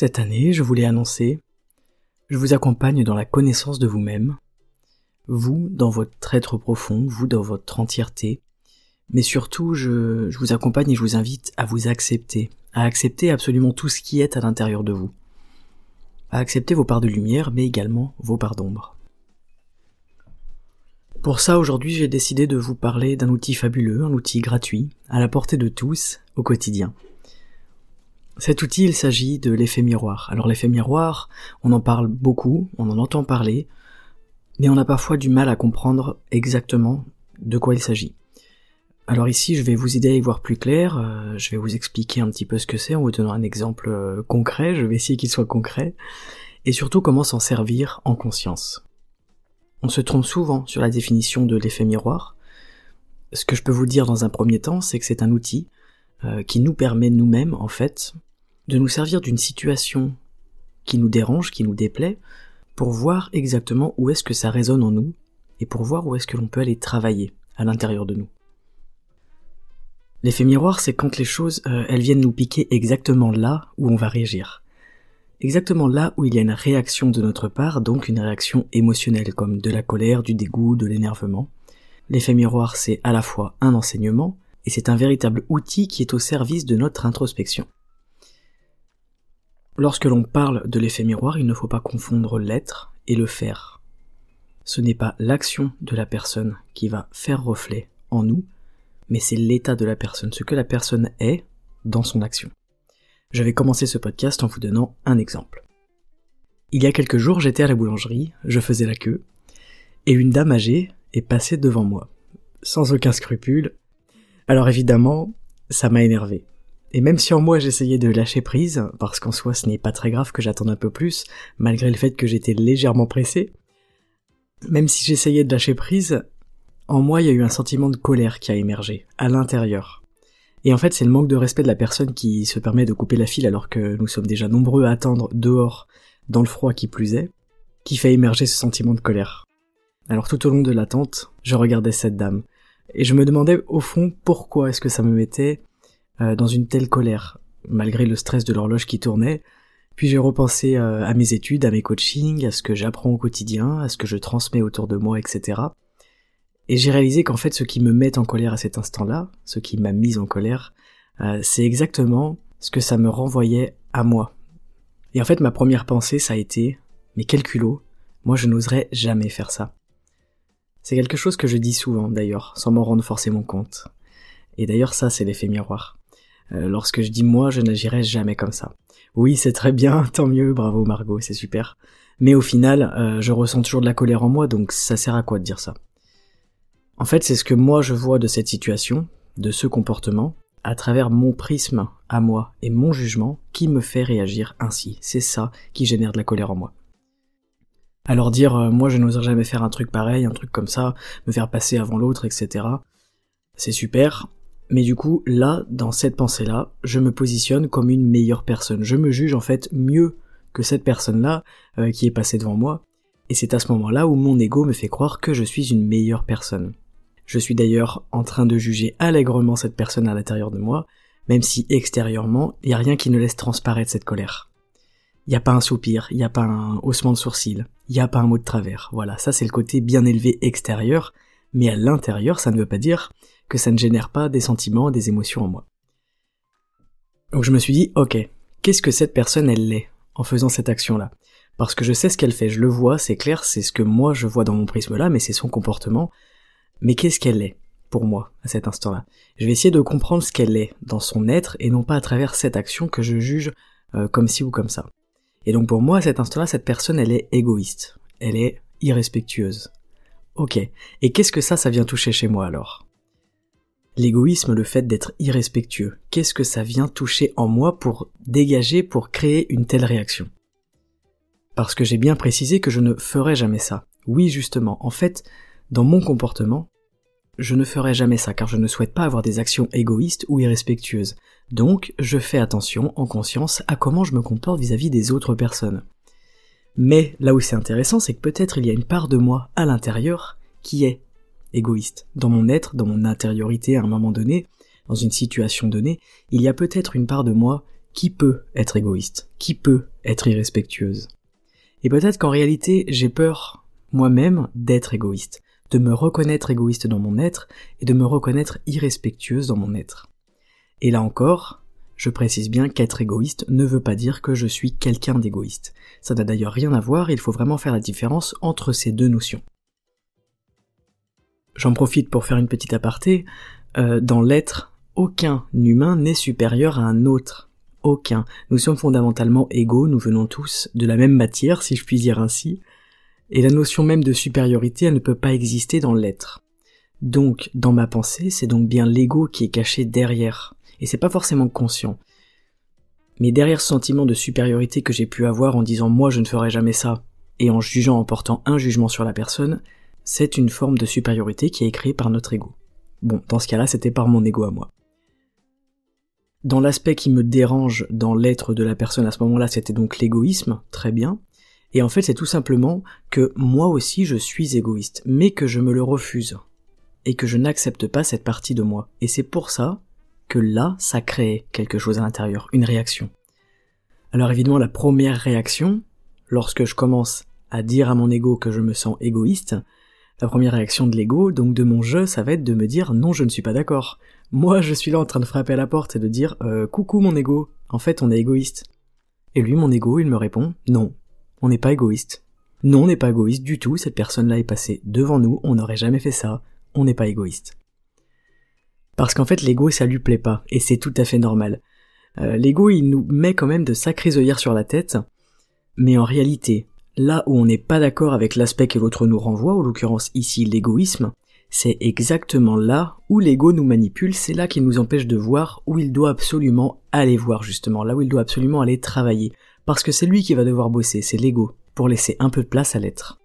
Cette année, je voulais annoncer, je vous accompagne dans la connaissance de vous-même, vous dans votre être profond, vous dans votre entièreté, mais surtout je, je vous accompagne et je vous invite à vous accepter, à accepter absolument tout ce qui est à l'intérieur de vous, à accepter vos parts de lumière, mais également vos parts d'ombre. Pour ça, aujourd'hui, j'ai décidé de vous parler d'un outil fabuleux, un outil gratuit, à la portée de tous, au quotidien. Cet outil, il s'agit de l'effet miroir. Alors l'effet miroir, on en parle beaucoup, on en entend parler, mais on a parfois du mal à comprendre exactement de quoi il s'agit. Alors ici, je vais vous aider à y voir plus clair, euh, je vais vous expliquer un petit peu ce que c'est en vous donnant un exemple euh, concret, je vais essayer qu'il soit concret, et surtout comment s'en servir en conscience. On se trompe souvent sur la définition de l'effet miroir. Ce que je peux vous dire dans un premier temps, c'est que c'est un outil euh, qui nous permet nous-mêmes, en fait, de nous servir d'une situation qui nous dérange, qui nous déplaît, pour voir exactement où est-ce que ça résonne en nous, et pour voir où est-ce que l'on peut aller travailler à l'intérieur de nous. L'effet miroir, c'est quand les choses, euh, elles viennent nous piquer exactement là où on va réagir. Exactement là où il y a une réaction de notre part, donc une réaction émotionnelle, comme de la colère, du dégoût, de l'énervement. L'effet miroir, c'est à la fois un enseignement, et c'est un véritable outil qui est au service de notre introspection. Lorsque l'on parle de l'effet miroir, il ne faut pas confondre l'être et le faire. Ce n'est pas l'action de la personne qui va faire reflet en nous, mais c'est l'état de la personne, ce que la personne est dans son action. Je vais commencer ce podcast en vous donnant un exemple. Il y a quelques jours, j'étais à la boulangerie, je faisais la queue, et une dame âgée est passée devant moi, sans aucun scrupule. Alors évidemment, ça m'a énervé. Et même si en moi j'essayais de lâcher prise, parce qu'en soi ce n'est pas très grave que j'attende un peu plus, malgré le fait que j'étais légèrement pressé, même si j'essayais de lâcher prise, en moi, il y a eu un sentiment de colère qui a émergé, à l'intérieur. Et en fait, c'est le manque de respect de la personne qui se permet de couper la file alors que nous sommes déjà nombreux à attendre dehors, dans le froid qui plus est, qui fait émerger ce sentiment de colère. Alors tout au long de l'attente, je regardais cette dame, et je me demandais au fond pourquoi est-ce que ça me mettait euh, dans une telle colère, malgré le stress de l'horloge qui tournait, puis j'ai repensé euh, à mes études, à mes coachings, à ce que j'apprends au quotidien, à ce que je transmets autour de moi, etc. Et j'ai réalisé qu'en fait, ce qui me met en colère à cet instant-là, ce qui m'a mise en colère, euh, c'est exactement ce que ça me renvoyait à moi. Et en fait, ma première pensée, ça a été, mais quel culot, moi je n'oserais jamais faire ça. C'est quelque chose que je dis souvent d'ailleurs, sans m'en rendre forcément compte. Et d'ailleurs ça, c'est l'effet miroir. Euh, lorsque je dis moi, je n'agirais jamais comme ça. Oui, c'est très bien, tant mieux, bravo Margot, c'est super. Mais au final, euh, je ressens toujours de la colère en moi, donc ça sert à quoi de dire ça? En fait, c'est ce que moi je vois de cette situation, de ce comportement, à travers mon prisme à moi et mon jugement qui me fait réagir ainsi. C'est ça qui génère de la colère en moi. Alors dire euh, moi je n'oserais jamais faire un truc pareil, un truc comme ça, me faire passer avant l'autre, etc. C'est super, mais du coup là, dans cette pensée-là, je me positionne comme une meilleure personne. Je me juge en fait mieux que cette personne-là euh, qui est passée devant moi, et c'est à ce moment-là où mon ego me fait croire que je suis une meilleure personne. Je suis d'ailleurs en train de juger allègrement cette personne à l'intérieur de moi, même si extérieurement, il n'y a rien qui ne laisse transparaître cette colère. Il n'y a pas un soupir, il n'y a pas un haussement de sourcil, il n'y a pas un mot de travers. Voilà, ça c'est le côté bien élevé extérieur, mais à l'intérieur, ça ne veut pas dire que ça ne génère pas des sentiments, des émotions en moi. Donc je me suis dit, ok, qu'est-ce que cette personne elle l'est en faisant cette action-là? Parce que je sais ce qu'elle fait, je le vois, c'est clair, c'est ce que moi je vois dans mon prisme là, mais c'est son comportement, mais qu'est-ce qu'elle est pour moi à cet instant-là? Je vais essayer de comprendre ce qu'elle est dans son être et non pas à travers cette action que je juge euh, comme ci ou comme ça. Et donc pour moi à cet instant-là, cette personne elle est égoïste, elle est irrespectueuse. Ok. Et qu'est-ce que ça, ça vient toucher chez moi alors? L'égoïsme, le fait d'être irrespectueux, qu'est-ce que ça vient toucher en moi pour dégager, pour créer une telle réaction? Parce que j'ai bien précisé que je ne ferai jamais ça. Oui, justement, en fait, dans mon comportement, je ne ferai jamais ça car je ne souhaite pas avoir des actions égoïstes ou irrespectueuses. Donc, je fais attention, en conscience, à comment je me comporte vis-à-vis des autres personnes. Mais là où c'est intéressant, c'est que peut-être il y a une part de moi à l'intérieur qui est égoïste. Dans mon être, dans mon intériorité à un moment donné, dans une situation donnée, il y a peut-être une part de moi qui peut être égoïste, qui peut être irrespectueuse. Et peut-être qu'en réalité, j'ai peur moi-même d'être égoïste, de me reconnaître égoïste dans mon être et de me reconnaître irrespectueuse dans mon être. Et là encore, je précise bien qu'être égoïste ne veut pas dire que je suis quelqu'un d'égoïste. Ça n'a d'ailleurs rien à voir, il faut vraiment faire la différence entre ces deux notions. J'en profite pour faire une petite aparté. Euh, dans l'être, aucun humain n'est supérieur à un autre. Aucun. Nous sommes fondamentalement égaux, nous venons tous de la même matière, si je puis dire ainsi. Et la notion même de supériorité, elle ne peut pas exister dans l'être. Donc, dans ma pensée, c'est donc bien l'ego qui est caché derrière. Et c'est pas forcément conscient. Mais derrière ce sentiment de supériorité que j'ai pu avoir en disant moi je ne ferai jamais ça, et en jugeant en portant un jugement sur la personne, c'est une forme de supériorité qui est créée par notre ego. Bon, dans ce cas-là, c'était par mon ego à moi. Dans l'aspect qui me dérange dans l'être de la personne à ce moment-là, c'était donc l'égoïsme, très bien. Et en fait, c'est tout simplement que moi aussi je suis égoïste, mais que je me le refuse. Et que je n'accepte pas cette partie de moi. Et c'est pour ça que là, ça crée quelque chose à l'intérieur, une réaction. Alors évidemment, la première réaction, lorsque je commence à dire à mon ego que je me sens égoïste, la première réaction de l'ego, donc de mon jeu, ça va être de me dire non, je ne suis pas d'accord. Moi, je suis là en train de frapper à la porte et de dire euh, coucou mon ego, en fait on est égoïste. Et lui, mon ego, il me répond non, on n'est pas égoïste. Non, on n'est pas égoïste du tout, cette personne-là est passée devant nous, on n'aurait jamais fait ça, on n'est pas égoïste. Parce qu'en fait, l'ego, ça lui plaît pas, et c'est tout à fait normal. Euh, l'ego, il nous met quand même de sacrées œillères sur la tête, mais en réalité, Là où on n'est pas d'accord avec l'aspect que l'autre nous renvoie, en l'occurrence ici l'égoïsme, c'est exactement là où l'ego nous manipule, c'est là qu'il nous empêche de voir où il doit absolument aller voir justement, là où il doit absolument aller travailler, parce que c'est lui qui va devoir bosser, c'est l'ego, pour laisser un peu de place à l'être.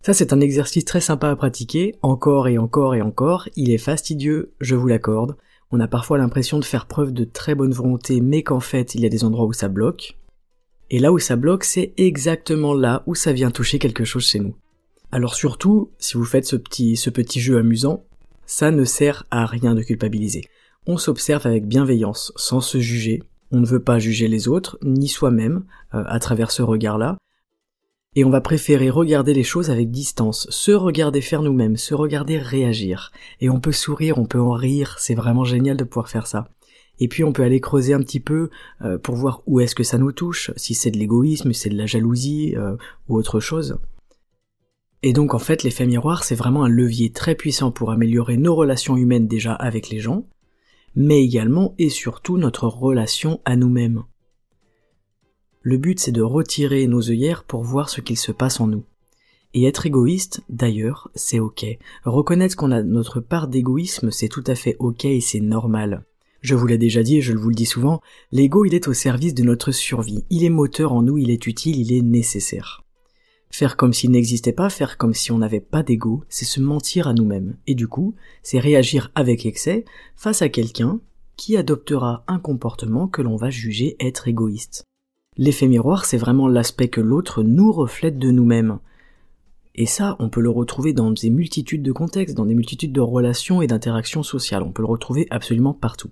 Ça c'est un exercice très sympa à pratiquer, encore et encore et encore, il est fastidieux, je vous l'accorde, on a parfois l'impression de faire preuve de très bonne volonté, mais qu'en fait il y a des endroits où ça bloque, et là où ça bloque, c'est exactement là où ça vient toucher quelque chose chez nous. Alors surtout, si vous faites ce petit, ce petit jeu amusant, ça ne sert à rien de culpabiliser. On s'observe avec bienveillance, sans se juger. On ne veut pas juger les autres, ni soi-même, euh, à travers ce regard-là. Et on va préférer regarder les choses avec distance, se regarder faire nous-mêmes, se regarder réagir. Et on peut sourire, on peut en rire, c'est vraiment génial de pouvoir faire ça. Et puis on peut aller creuser un petit peu euh, pour voir où est-ce que ça nous touche, si c'est de l'égoïsme, si c'est de la jalousie euh, ou autre chose. Et donc en fait l'effet miroir c'est vraiment un levier très puissant pour améliorer nos relations humaines déjà avec les gens, mais également et surtout notre relation à nous-mêmes. Le but c'est de retirer nos œillères pour voir ce qu'il se passe en nous. Et être égoïste, d'ailleurs, c'est ok. Reconnaître qu'on a notre part d'égoïsme, c'est tout à fait ok et c'est normal. Je vous l'ai déjà dit et je vous le dis souvent, l'ego il est au service de notre survie, il est moteur en nous, il est utile, il est nécessaire. Faire comme s'il n'existait pas, faire comme si on n'avait pas d'ego, c'est se mentir à nous-mêmes, et du coup, c'est réagir avec excès face à quelqu'un qui adoptera un comportement que l'on va juger être égoïste. L'effet miroir, c'est vraiment l'aspect que l'autre nous reflète de nous-mêmes. Et ça, on peut le retrouver dans des multitudes de contextes, dans des multitudes de relations et d'interactions sociales, on peut le retrouver absolument partout.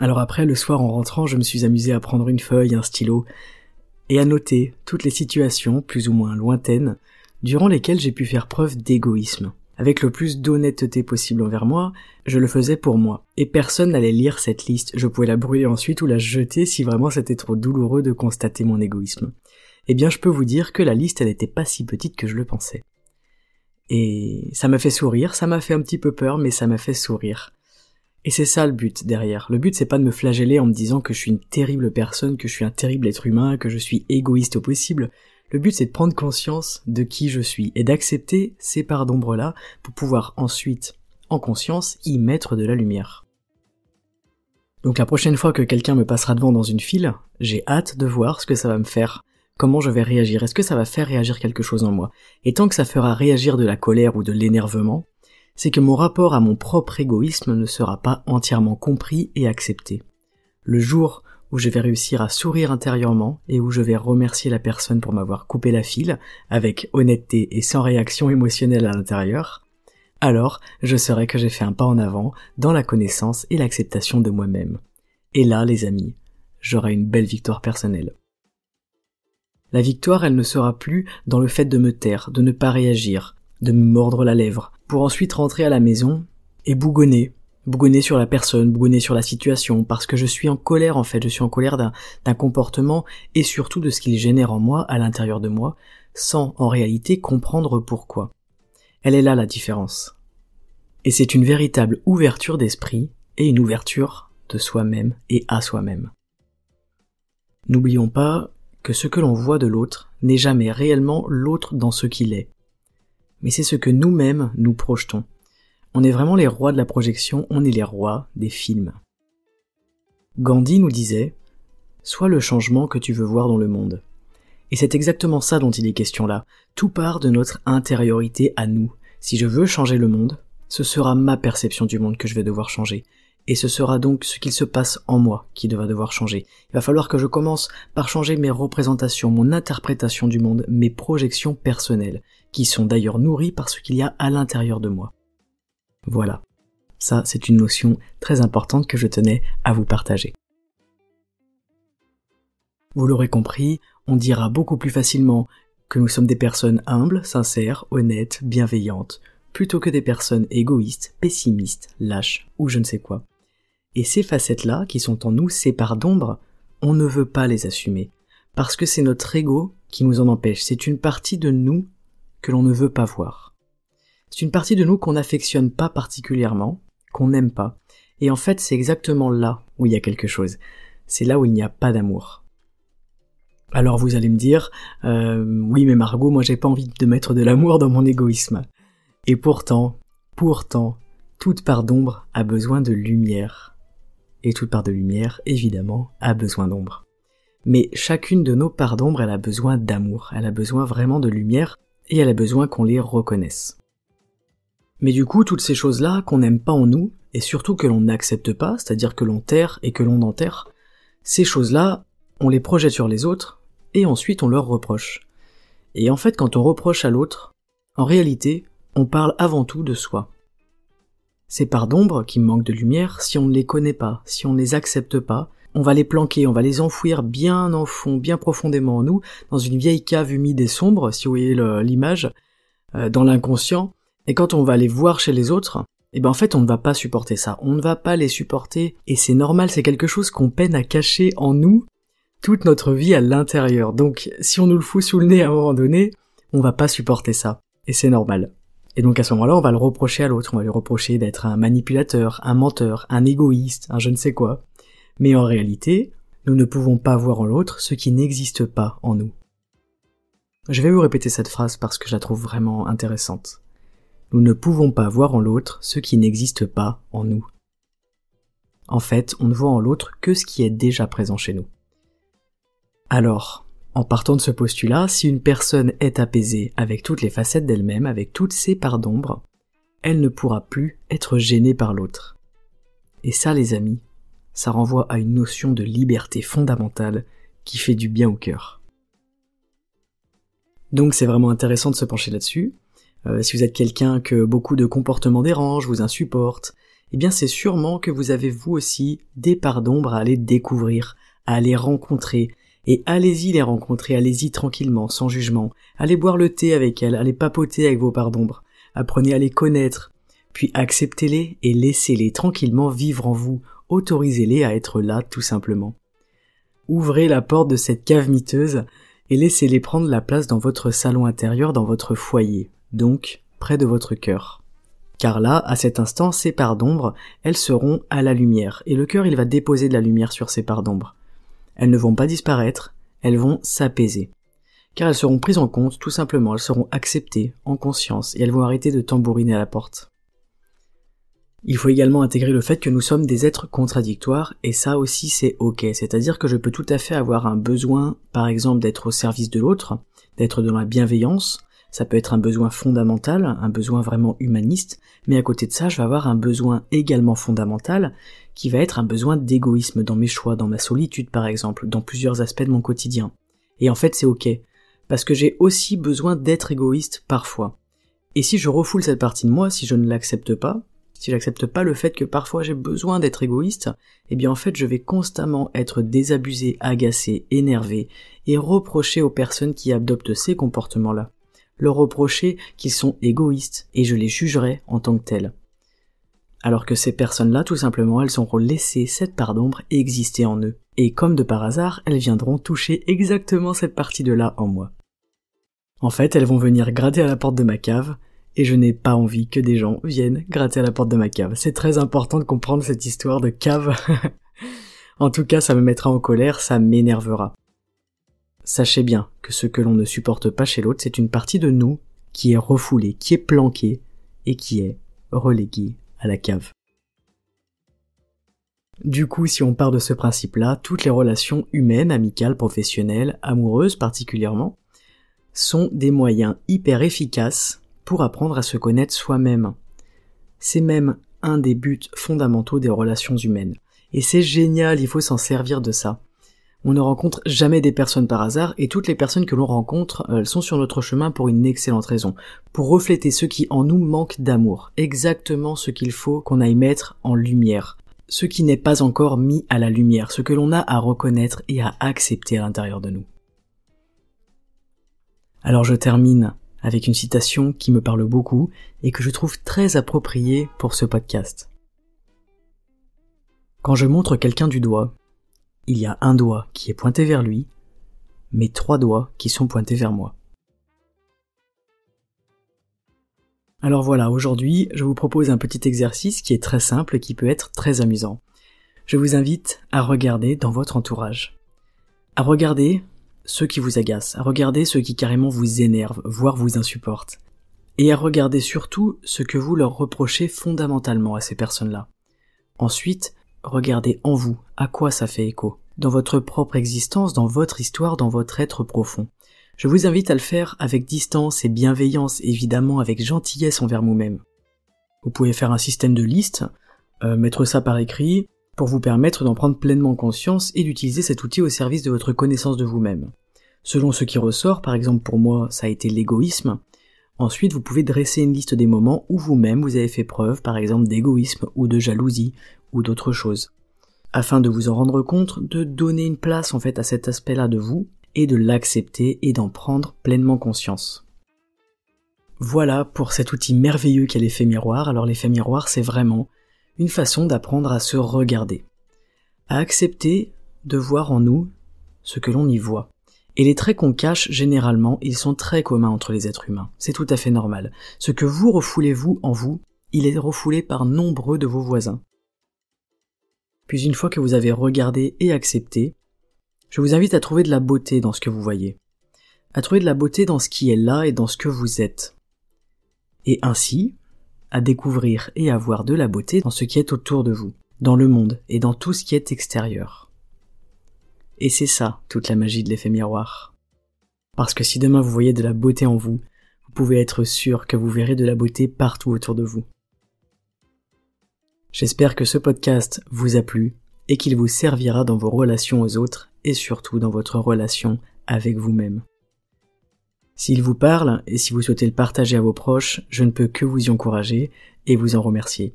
Alors après, le soir en rentrant, je me suis amusé à prendre une feuille, un stylo, et à noter toutes les situations, plus ou moins lointaines, durant lesquelles j'ai pu faire preuve d'égoïsme. Avec le plus d'honnêteté possible envers moi, je le faisais pour moi. Et personne n'allait lire cette liste, je pouvais la brûler ensuite ou la jeter si vraiment c'était trop douloureux de constater mon égoïsme. Eh bien je peux vous dire que la liste elle n'était pas si petite que je le pensais. Et ça m'a fait sourire, ça m'a fait un petit peu peur, mais ça m'a fait sourire. Et c'est ça le but derrière. Le but c'est pas de me flageller en me disant que je suis une terrible personne, que je suis un terrible être humain, que je suis égoïste au possible. Le but c'est de prendre conscience de qui je suis et d'accepter ces parts d'ombre-là pour pouvoir ensuite, en conscience, y mettre de la lumière. Donc la prochaine fois que quelqu'un me passera devant dans une file, j'ai hâte de voir ce que ça va me faire, comment je vais réagir, est-ce que ça va faire réagir quelque chose en moi? Et tant que ça fera réagir de la colère ou de l'énervement, c'est que mon rapport à mon propre égoïsme ne sera pas entièrement compris et accepté. Le jour où je vais réussir à sourire intérieurement et où je vais remercier la personne pour m'avoir coupé la file, avec honnêteté et sans réaction émotionnelle à l'intérieur, alors je saurai que j'ai fait un pas en avant dans la connaissance et l'acceptation de moi-même. Et là, les amis, j'aurai une belle victoire personnelle. La victoire, elle ne sera plus dans le fait de me taire, de ne pas réagir, de me mordre la lèvre, pour ensuite rentrer à la maison et bougonner, bougonner sur la personne, bougonner sur la situation, parce que je suis en colère en fait, je suis en colère d'un comportement et surtout de ce qu'il génère en moi, à l'intérieur de moi, sans en réalité comprendre pourquoi. Elle est là la différence. Et c'est une véritable ouverture d'esprit et une ouverture de soi-même et à soi-même. N'oublions pas que ce que l'on voit de l'autre n'est jamais réellement l'autre dans ce qu'il est, mais c'est ce que nous-mêmes nous projetons. On est vraiment les rois de la projection, on est les rois des films. Gandhi nous disait Sois le changement que tu veux voir dans le monde. Et c'est exactement ça dont il est question là. Tout part de notre intériorité à nous. Si je veux changer le monde, ce sera ma perception du monde que je vais devoir changer. Et ce sera donc ce qu'il se passe en moi qui devra devoir changer. Il va falloir que je commence par changer mes représentations, mon interprétation du monde, mes projections personnelles, qui sont d'ailleurs nourries par ce qu'il y a à l'intérieur de moi. Voilà. Ça, c'est une notion très importante que je tenais à vous partager. Vous l'aurez compris, on dira beaucoup plus facilement que nous sommes des personnes humbles, sincères, honnêtes, bienveillantes, plutôt que des personnes égoïstes, pessimistes, lâches ou je ne sais quoi. Et ces facettes-là, qui sont en nous, ces parts d'ombre, on ne veut pas les assumer, parce que c'est notre ego qui nous en empêche, c'est une partie de nous que l'on ne veut pas voir. C'est une partie de nous qu'on n'affectionne pas particulièrement, qu'on n'aime pas. Et en fait, c'est exactement là où il y a quelque chose. C'est là où il n'y a pas d'amour. Alors vous allez me dire, euh, oui mais Margot, moi j'ai pas envie de mettre de l'amour dans mon égoïsme. Et pourtant, pourtant, toute part d'ombre a besoin de lumière. Et toute part de lumière, évidemment, a besoin d'ombre. Mais chacune de nos parts d'ombre, elle a besoin d'amour, elle a besoin vraiment de lumière, et elle a besoin qu'on les reconnaisse. Mais du coup, toutes ces choses-là qu'on n'aime pas en nous, et surtout que l'on n'accepte pas, c'est-à-dire que l'on terre et que l'on enterre, ces choses-là, on les projette sur les autres, et ensuite on leur reproche. Et en fait, quand on reproche à l'autre, en réalité, on parle avant tout de soi. Ces parts d'ombre qui manquent de lumière, si on ne les connaît pas, si on ne les accepte pas, on va les planquer, on va les enfouir bien en fond, bien profondément en nous, dans une vieille cave humide et sombre, si vous voyez l'image, euh, dans l'inconscient, et quand on va les voir chez les autres, eh ben en fait on ne va pas supporter ça, on ne va pas les supporter, et c'est normal, c'est quelque chose qu'on peine à cacher en nous toute notre vie à l'intérieur. Donc si on nous le fout sous le nez à un moment donné, on va pas supporter ça, et c'est normal. Et donc à ce moment-là, on va le reprocher à l'autre, on va lui reprocher d'être un manipulateur, un menteur, un égoïste, un je ne sais quoi. Mais en réalité, nous ne pouvons pas voir en l'autre ce qui n'existe pas en nous. Je vais vous répéter cette phrase parce que je la trouve vraiment intéressante. Nous ne pouvons pas voir en l'autre ce qui n'existe pas en nous. En fait, on ne voit en l'autre que ce qui est déjà présent chez nous. Alors, en partant de ce postulat, si une personne est apaisée avec toutes les facettes d'elle-même, avec toutes ses parts d'ombre, elle ne pourra plus être gênée par l'autre. Et ça, les amis, ça renvoie à une notion de liberté fondamentale qui fait du bien au cœur. Donc c'est vraiment intéressant de se pencher là-dessus. Euh, si vous êtes quelqu'un que beaucoup de comportements dérangent, vous insupportent, eh bien c'est sûrement que vous avez vous aussi des parts d'ombre à aller découvrir, à aller rencontrer, et allez-y les rencontrer, allez-y tranquillement, sans jugement, allez boire le thé avec elles, allez papoter avec vos parts d'ombre, apprenez à les connaître, puis acceptez-les et laissez-les tranquillement vivre en vous, autorisez-les à être là tout simplement. Ouvrez la porte de cette cave miteuse et laissez-les prendre la place dans votre salon intérieur, dans votre foyer, donc près de votre cœur. Car là, à cet instant, ces parts d'ombre, elles seront à la lumière, et le cœur il va déposer de la lumière sur ces parts d'ombre. Elles ne vont pas disparaître, elles vont s'apaiser. car elles seront prises en compte tout simplement, elles seront acceptées en conscience et elles vont arrêter de tambouriner à la porte. Il faut également intégrer le fait que nous sommes des êtres contradictoires et ça aussi c'est ok, c'est-à-dire que je peux tout à fait avoir un besoin par exemple d'être au service de l'autre, d'être dans la bienveillance, ça peut être un besoin fondamental, un besoin vraiment humaniste, mais à côté de ça je vais avoir un besoin également fondamental qui va être un besoin d'égoïsme dans mes choix, dans ma solitude par exemple, dans plusieurs aspects de mon quotidien. Et en fait c'est ok, parce que j'ai aussi besoin d'être égoïste parfois. Et si je refoule cette partie de moi, si je ne l'accepte pas, si j'accepte pas le fait que parfois j'ai besoin d'être égoïste, eh bien en fait je vais constamment être désabusé, agacé, énervé et reprocher aux personnes qui adoptent ces comportements-là. Leur reprocher qu'ils sont égoïstes et je les jugerai en tant que tels. Alors que ces personnes-là, tout simplement, elles auront laissé cette part d'ombre exister en eux. Et comme de par hasard, elles viendront toucher exactement cette partie de là en moi. En fait, elles vont venir gratter à la porte de ma cave, et je n'ai pas envie que des gens viennent gratter à la porte de ma cave. C'est très important de comprendre cette histoire de cave. en tout cas, ça me mettra en colère, ça m'énervera. Sachez bien que ce que l'on ne supporte pas chez l'autre, c'est une partie de nous qui est refoulée, qui est planquée et qui est reléguée à la cave. Du coup, si on part de ce principe-là, toutes les relations humaines, amicales, professionnelles, amoureuses particulièrement, sont des moyens hyper efficaces pour apprendre à se connaître soi-même. C'est même un des buts fondamentaux des relations humaines. Et c'est génial, il faut s'en servir de ça. On ne rencontre jamais des personnes par hasard et toutes les personnes que l'on rencontre elles sont sur notre chemin pour une excellente raison, pour refléter ce qui en nous manque d'amour, exactement ce qu'il faut qu'on aille mettre en lumière, ce qui n'est pas encore mis à la lumière, ce que l'on a à reconnaître et à accepter à l'intérieur de nous. Alors je termine avec une citation qui me parle beaucoup et que je trouve très appropriée pour ce podcast. Quand je montre quelqu'un du doigt, il y a un doigt qui est pointé vers lui, mais trois doigts qui sont pointés vers moi. Alors voilà, aujourd'hui, je vous propose un petit exercice qui est très simple et qui peut être très amusant. Je vous invite à regarder dans votre entourage. À regarder ceux qui vous agacent, à regarder ceux qui carrément vous énervent, voire vous insupportent, et à regarder surtout ce que vous leur reprochez fondamentalement à ces personnes-là. Ensuite, regardez en vous à quoi ça fait écho, dans votre propre existence, dans votre histoire, dans votre être profond. Je vous invite à le faire avec distance et bienveillance, évidemment avec gentillesse envers vous-même. Vous pouvez faire un système de liste, euh, mettre ça par écrit, pour vous permettre d'en prendre pleinement conscience et d'utiliser cet outil au service de votre connaissance de vous-même. Selon ce qui ressort, par exemple pour moi ça a été l'égoïsme, ensuite vous pouvez dresser une liste des moments où vous-même vous avez fait preuve par exemple d'égoïsme ou de jalousie ou d'autres choses. Afin de vous en rendre compte, de donner une place en fait à cet aspect-là de vous et de l'accepter et d'en prendre pleinement conscience. Voilà pour cet outil merveilleux qu'est l'effet miroir. Alors l'effet miroir c'est vraiment une façon d'apprendre à se regarder, à accepter de voir en nous ce que l'on y voit. Et les traits qu'on cache, généralement, ils sont très communs entre les êtres humains. C'est tout à fait normal. Ce que vous refoulez vous en vous, il est refoulé par nombreux de vos voisins. Puis une fois que vous avez regardé et accepté, je vous invite à trouver de la beauté dans ce que vous voyez. À trouver de la beauté dans ce qui est là et dans ce que vous êtes. Et ainsi, à découvrir et à voir de la beauté dans ce qui est autour de vous, dans le monde et dans tout ce qui est extérieur. Et c'est ça toute la magie de l'effet miroir. Parce que si demain vous voyez de la beauté en vous, vous pouvez être sûr que vous verrez de la beauté partout autour de vous. J'espère que ce podcast vous a plu et qu'il vous servira dans vos relations aux autres et surtout dans votre relation avec vous-même. S'il vous parle et si vous souhaitez le partager à vos proches, je ne peux que vous y encourager et vous en remercier.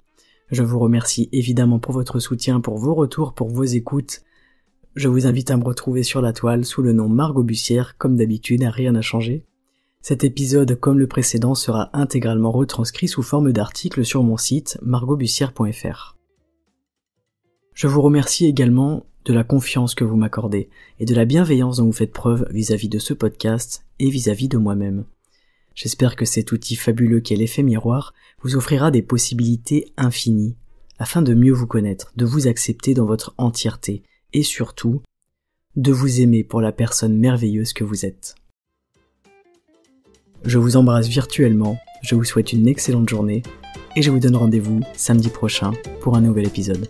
Je vous remercie évidemment pour votre soutien, pour vos retours, pour vos écoutes. Je vous invite à me retrouver sur la toile sous le nom Margot Bussière, comme d'habitude, rien n'a changé. Cet épisode, comme le précédent, sera intégralement retranscrit sous forme d'article sur mon site margotbussière.fr. Je vous remercie également de la confiance que vous m'accordez et de la bienveillance dont vous faites preuve vis-à-vis de ce podcast et vis-à-vis de moi-même. J'espère que cet outil fabuleux qu'est l'effet miroir vous offrira des possibilités infinies afin de mieux vous connaître, de vous accepter dans votre entièreté et surtout de vous aimer pour la personne merveilleuse que vous êtes. Je vous embrasse virtuellement, je vous souhaite une excellente journée et je vous donne rendez-vous samedi prochain pour un nouvel épisode.